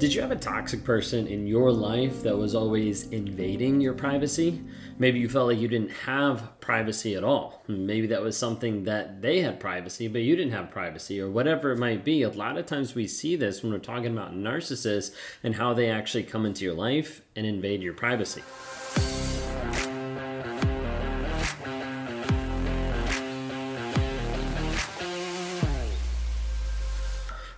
Did you have a toxic person in your life that was always invading your privacy? Maybe you felt like you didn't have privacy at all. Maybe that was something that they had privacy, but you didn't have privacy, or whatever it might be. A lot of times we see this when we're talking about narcissists and how they actually come into your life and invade your privacy.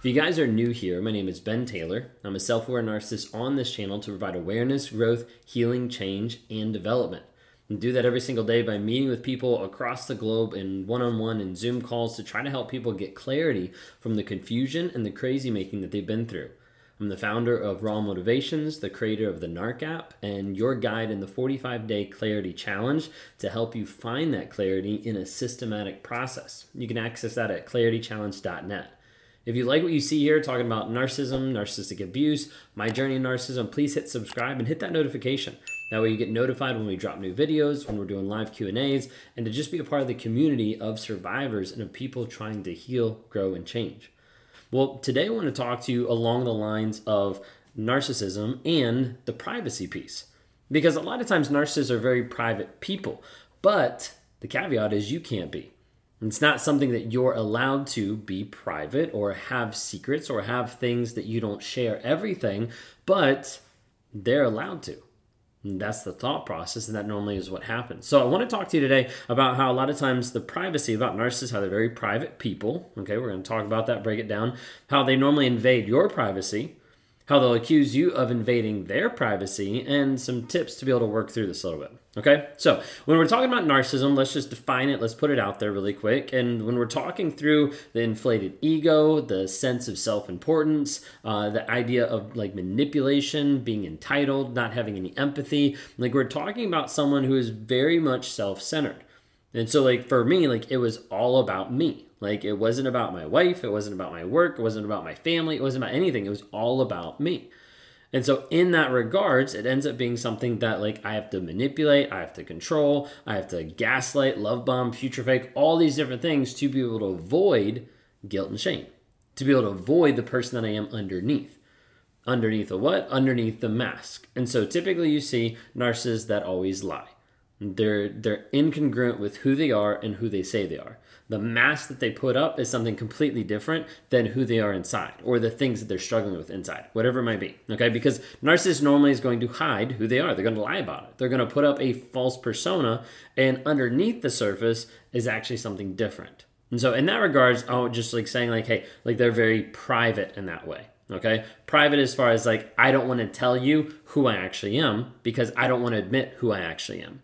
If you guys are new here, my name is Ben Taylor. I'm a self aware narcissist on this channel to provide awareness, growth, healing, change, and development. And do that every single day by meeting with people across the globe in one on one and Zoom calls to try to help people get clarity from the confusion and the crazy making that they've been through. I'm the founder of Raw Motivations, the creator of the NARC app, and your guide in the 45 day clarity challenge to help you find that clarity in a systematic process. You can access that at claritychallenge.net. If you like what you see here, talking about narcissism, narcissistic abuse, my journey in narcissism, please hit subscribe and hit that notification. That way you get notified when we drop new videos, when we're doing live Q&As, and to just be a part of the community of survivors and of people trying to heal, grow, and change. Well, today I want to talk to you along the lines of narcissism and the privacy piece. Because a lot of times narcissists are very private people, but the caveat is you can't be. It's not something that you're allowed to be private or have secrets or have things that you don't share everything, but they're allowed to. And that's the thought process, and that normally is what happens. So, I want to talk to you today about how a lot of times the privacy about narcissists, how they're very private people. Okay, we're going to talk about that, break it down, how they normally invade your privacy, how they'll accuse you of invading their privacy, and some tips to be able to work through this a little bit. Okay, so when we're talking about narcissism, let's just define it, let's put it out there really quick. And when we're talking through the inflated ego, the sense of self importance, uh, the idea of like manipulation, being entitled, not having any empathy, like we're talking about someone who is very much self centered. And so, like, for me, like, it was all about me. Like, it wasn't about my wife, it wasn't about my work, it wasn't about my family, it wasn't about anything. It was all about me. And so, in that regards, it ends up being something that, like, I have to manipulate, I have to control, I have to gaslight, love bomb, future fake, all these different things to be able to avoid guilt and shame, to be able to avoid the person that I am underneath. Underneath a what? Underneath the mask. And so, typically, you see narcissists that always lie. They're they're incongruent with who they are and who they say they are. The mask that they put up is something completely different than who they are inside or the things that they're struggling with inside, whatever it might be. Okay? Because narcissist normally is going to hide who they are. They're going to lie about it. They're going to put up a false persona and underneath the surface is actually something different. And so in that regards, I would just like saying like, hey, like they're very private in that way. Okay. Private as far as like, I don't want to tell you who I actually am because I don't want to admit who I actually am.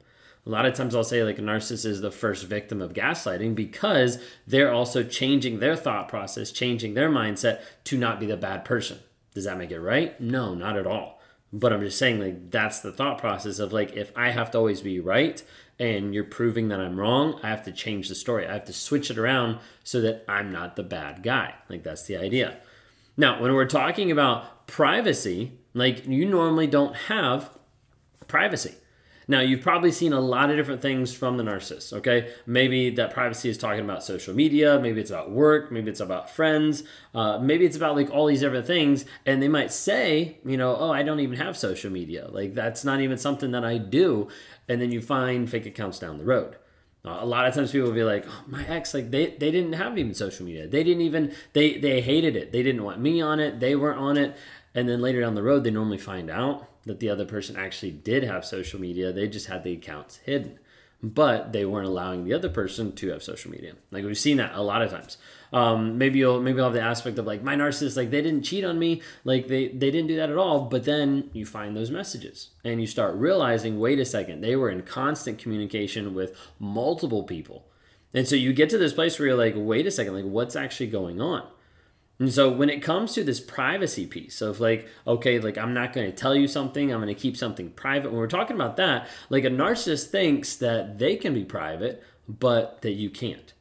A lot of times I'll say like a narcissist is the first victim of gaslighting because they're also changing their thought process, changing their mindset to not be the bad person. Does that make it right? No, not at all. But I'm just saying like that's the thought process of like if I have to always be right and you're proving that I'm wrong, I have to change the story. I have to switch it around so that I'm not the bad guy. Like that's the idea. Now, when we're talking about privacy, like you normally don't have privacy. Now, you've probably seen a lot of different things from the narcissist, okay? Maybe that privacy is talking about social media, maybe it's about work, maybe it's about friends, uh, maybe it's about like all these different things. And they might say, you know, oh, I don't even have social media. Like, that's not even something that I do. And then you find fake accounts down the road. Uh, a lot of times people will be like, oh, my ex, like they, they didn't have even social media. They didn't even, they, they hated it. They didn't want me on it. They weren't on it. And then later down the road, they normally find out that the other person actually did have social media. They just had the accounts hidden, but they weren't allowing the other person to have social media. Like we've seen that a lot of times. Um, maybe you'll maybe you'll have the aspect of like my narcissist, like they didn't cheat on me, like they they didn't do that at all. But then you find those messages and you start realizing, wait a second, they were in constant communication with multiple people. And so you get to this place where you're like, wait a second, like what's actually going on? And so when it comes to this privacy piece of like, okay, like I'm not going to tell you something, I'm going to keep something private. When we're talking about that, like a narcissist thinks that they can be private, but that you can't.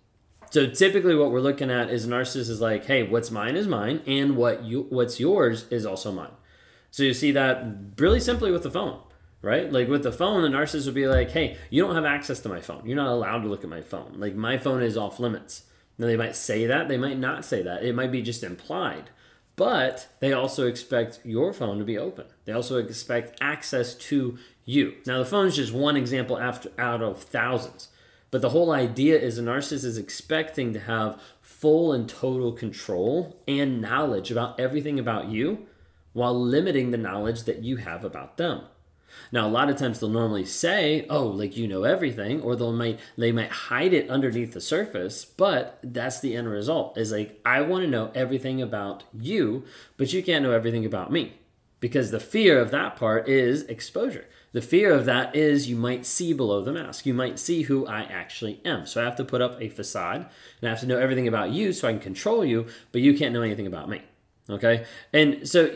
So typically what we're looking at is a narcissist is like, hey, what's mine is mine, and what you what's yours is also mine. So you see that really simply with the phone, right? Like with the phone, the narcissist would be like, hey, you don't have access to my phone. You're not allowed to look at my phone. Like my phone is off limits. Now, they might say that, they might not say that. It might be just implied. But they also expect your phone to be open. They also expect access to you. Now, the phone is just one example after, out of thousands. But the whole idea is a narcissist is expecting to have full and total control and knowledge about everything about you while limiting the knowledge that you have about them. Now, a lot of times they'll normally say, "Oh, like you know everything," or they'll might they might hide it underneath the surface, but that's the end result. Is like I want to know everything about you, but you can't know everything about me. Because the fear of that part is exposure. The fear of that is you might see below the mask. You might see who I actually am. So I have to put up a facade and I have to know everything about you so I can control you, but you can't know anything about me. Okay? And so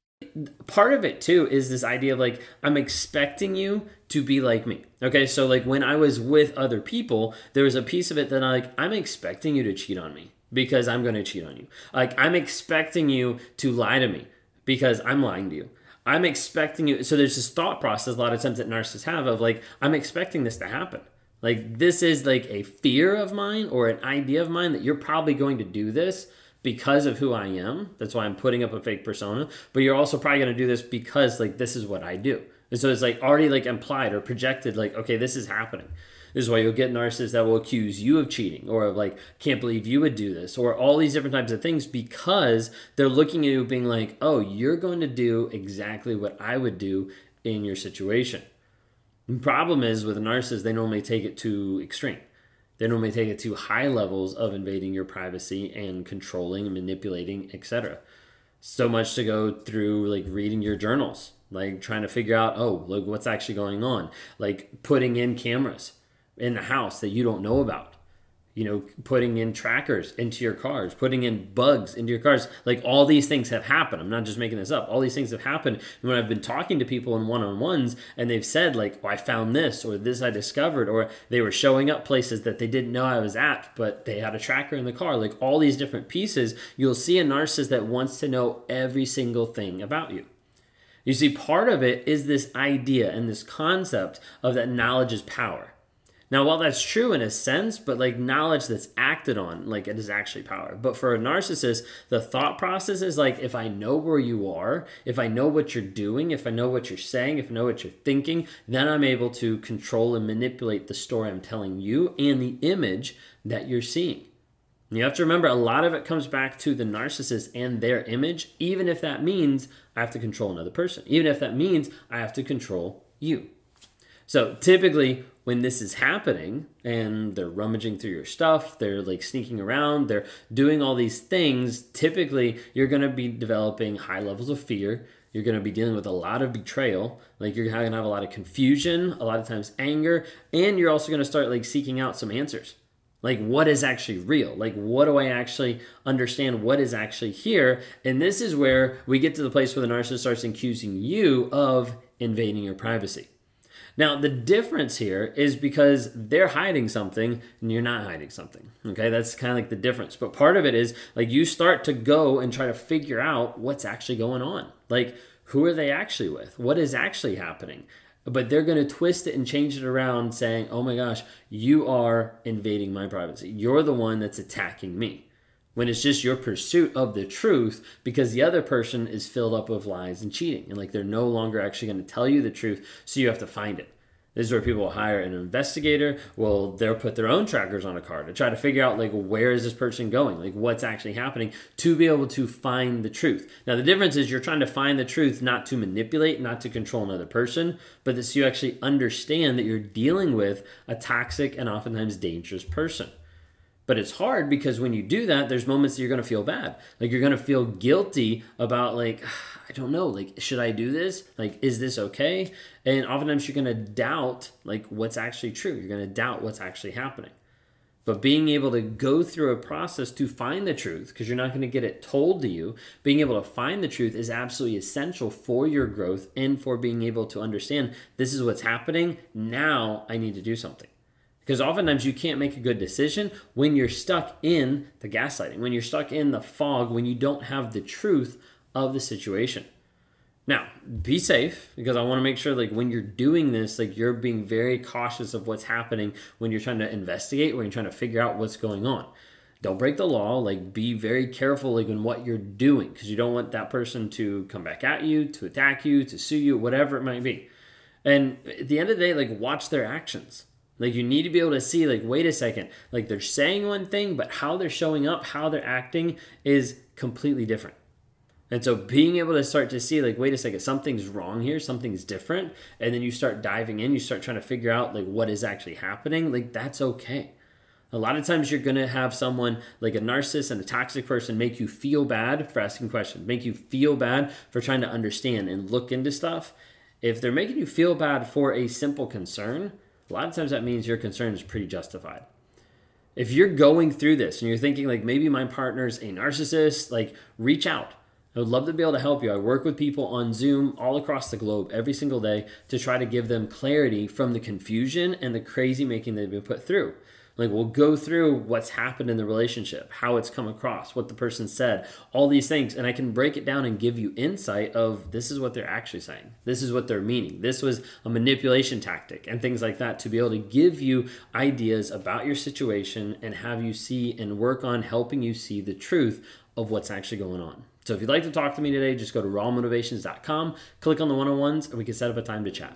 part of it too is this idea of like I'm expecting you to be like me. Okay, so like when I was with other people, there was a piece of it that I like I'm expecting you to cheat on me because I'm going to cheat on you. Like I'm expecting you to lie to me because I'm lying to you. I'm expecting you. So there's this thought process a lot of times that narcissists have of like I'm expecting this to happen. Like this is like a fear of mine or an idea of mine that you're probably going to do this because of who I am. That's why I'm putting up a fake persona. But you're also probably going to do this because like this is what I do. And so it's like already like implied or projected like okay, this is happening. This is why you'll get narcissists that will accuse you of cheating or of like can't believe you would do this or all these different types of things because they're looking at you being like, "Oh, you're going to do exactly what I would do in your situation." The problem is with narcissists, they normally take it to extreme they normally take it to high levels of invading your privacy and controlling and manipulating, etc. So much to go through like reading your journals, like trying to figure out, oh, look what's actually going on, like putting in cameras in the house that you don't know about you know, putting in trackers into your cars, putting in bugs into your cars. Like all these things have happened. I'm not just making this up. All these things have happened. And when I've been talking to people in one on ones and they've said, like, oh, I found this or this I discovered, or they were showing up places that they didn't know I was at, but they had a tracker in the car, like all these different pieces, you'll see a narcissist that wants to know every single thing about you. You see, part of it is this idea and this concept of that knowledge is power. Now, while that's true in a sense, but like knowledge that's acted on, like it is actually power. But for a narcissist, the thought process is like if I know where you are, if I know what you're doing, if I know what you're saying, if I know what you're thinking, then I'm able to control and manipulate the story I'm telling you and the image that you're seeing. And you have to remember a lot of it comes back to the narcissist and their image, even if that means I have to control another person, even if that means I have to control you. So typically, when this is happening and they're rummaging through your stuff, they're like sneaking around, they're doing all these things, typically you're going to be developing high levels of fear. You're going to be dealing with a lot of betrayal. Like you're going to have a lot of confusion, a lot of times anger, and you're also going to start like seeking out some answers. Like, what is actually real? Like, what do I actually understand? What is actually here? And this is where we get to the place where the narcissist starts accusing you of invading your privacy. Now, the difference here is because they're hiding something and you're not hiding something. Okay, that's kind of like the difference. But part of it is like you start to go and try to figure out what's actually going on. Like, who are they actually with? What is actually happening? But they're going to twist it and change it around saying, oh my gosh, you are invading my privacy. You're the one that's attacking me when it's just your pursuit of the truth because the other person is filled up with lies and cheating and like they're no longer actually going to tell you the truth so you have to find it This is where people will hire an investigator. Well, they'll put their own trackers on a car to try to figure out like where is this person going, like what's actually happening, to be able to find the truth. Now the difference is you're trying to find the truth not to manipulate, not to control another person, but that so you actually understand that you're dealing with a toxic and oftentimes dangerous person. But it's hard because when you do that, there's moments that you're going to feel bad. Like you're going to feel guilty about like I don't know, like should I do this? Like is this okay? And oftentimes you're going to doubt like what's actually true. You're going to doubt what's actually happening. But being able to go through a process to find the truth, because you're not going to get it told to you, being able to find the truth is absolutely essential for your growth and for being able to understand this is what's happening. Now I need to do something. Because oftentimes you can't make a good decision when you're stuck in the gaslighting, when you're stuck in the fog, when you don't have the truth of the situation. Now, be safe because I want to make sure like when you're doing this, like you're being very cautious of what's happening when you're trying to investigate, when you're trying to figure out what's going on. Don't break the law, like be very careful like in what you're doing because you don't want that person to come back at you, to attack you, to sue you, whatever it might be. And at the end of the day, like watch their actions like you need to be able to see like wait a second, like they're saying one thing but how they're showing up, how they're acting is completely different. And so being able to start to see like wait a second, something's wrong here, something's different, and then you start diving in, you start trying to figure out like what is actually happening, like that's okay. A lot of times you're to have someone like a narcissist and a toxic person make you feel bad for asking questions, make you feel bad for trying to understand and look into stuff. If they're making you feel bad for a simple concern, a lot of times that means your concern is pretty justified. If you're going through this and you're thinking, like, maybe my partner's a narcissist, like, reach out. I would love to be able to help you. I work with people on Zoom all across the globe every single day to try to give them clarity from the confusion and the crazy making they've been put through. Like we'll go through what's happened in the relationship, how it's come across, what the person said, all these things, and I can break it down and give you insight of this is what they're actually saying. This is what they're meaning. This was a manipulation tactic and things like that to be able to give you ideas about your situation and have you see and work on helping you see the truth of what's actually going on. So if you'd like to talk to me today, just go to rawmotivations.com, click on the one-on-ones, and we can set up a time to chat.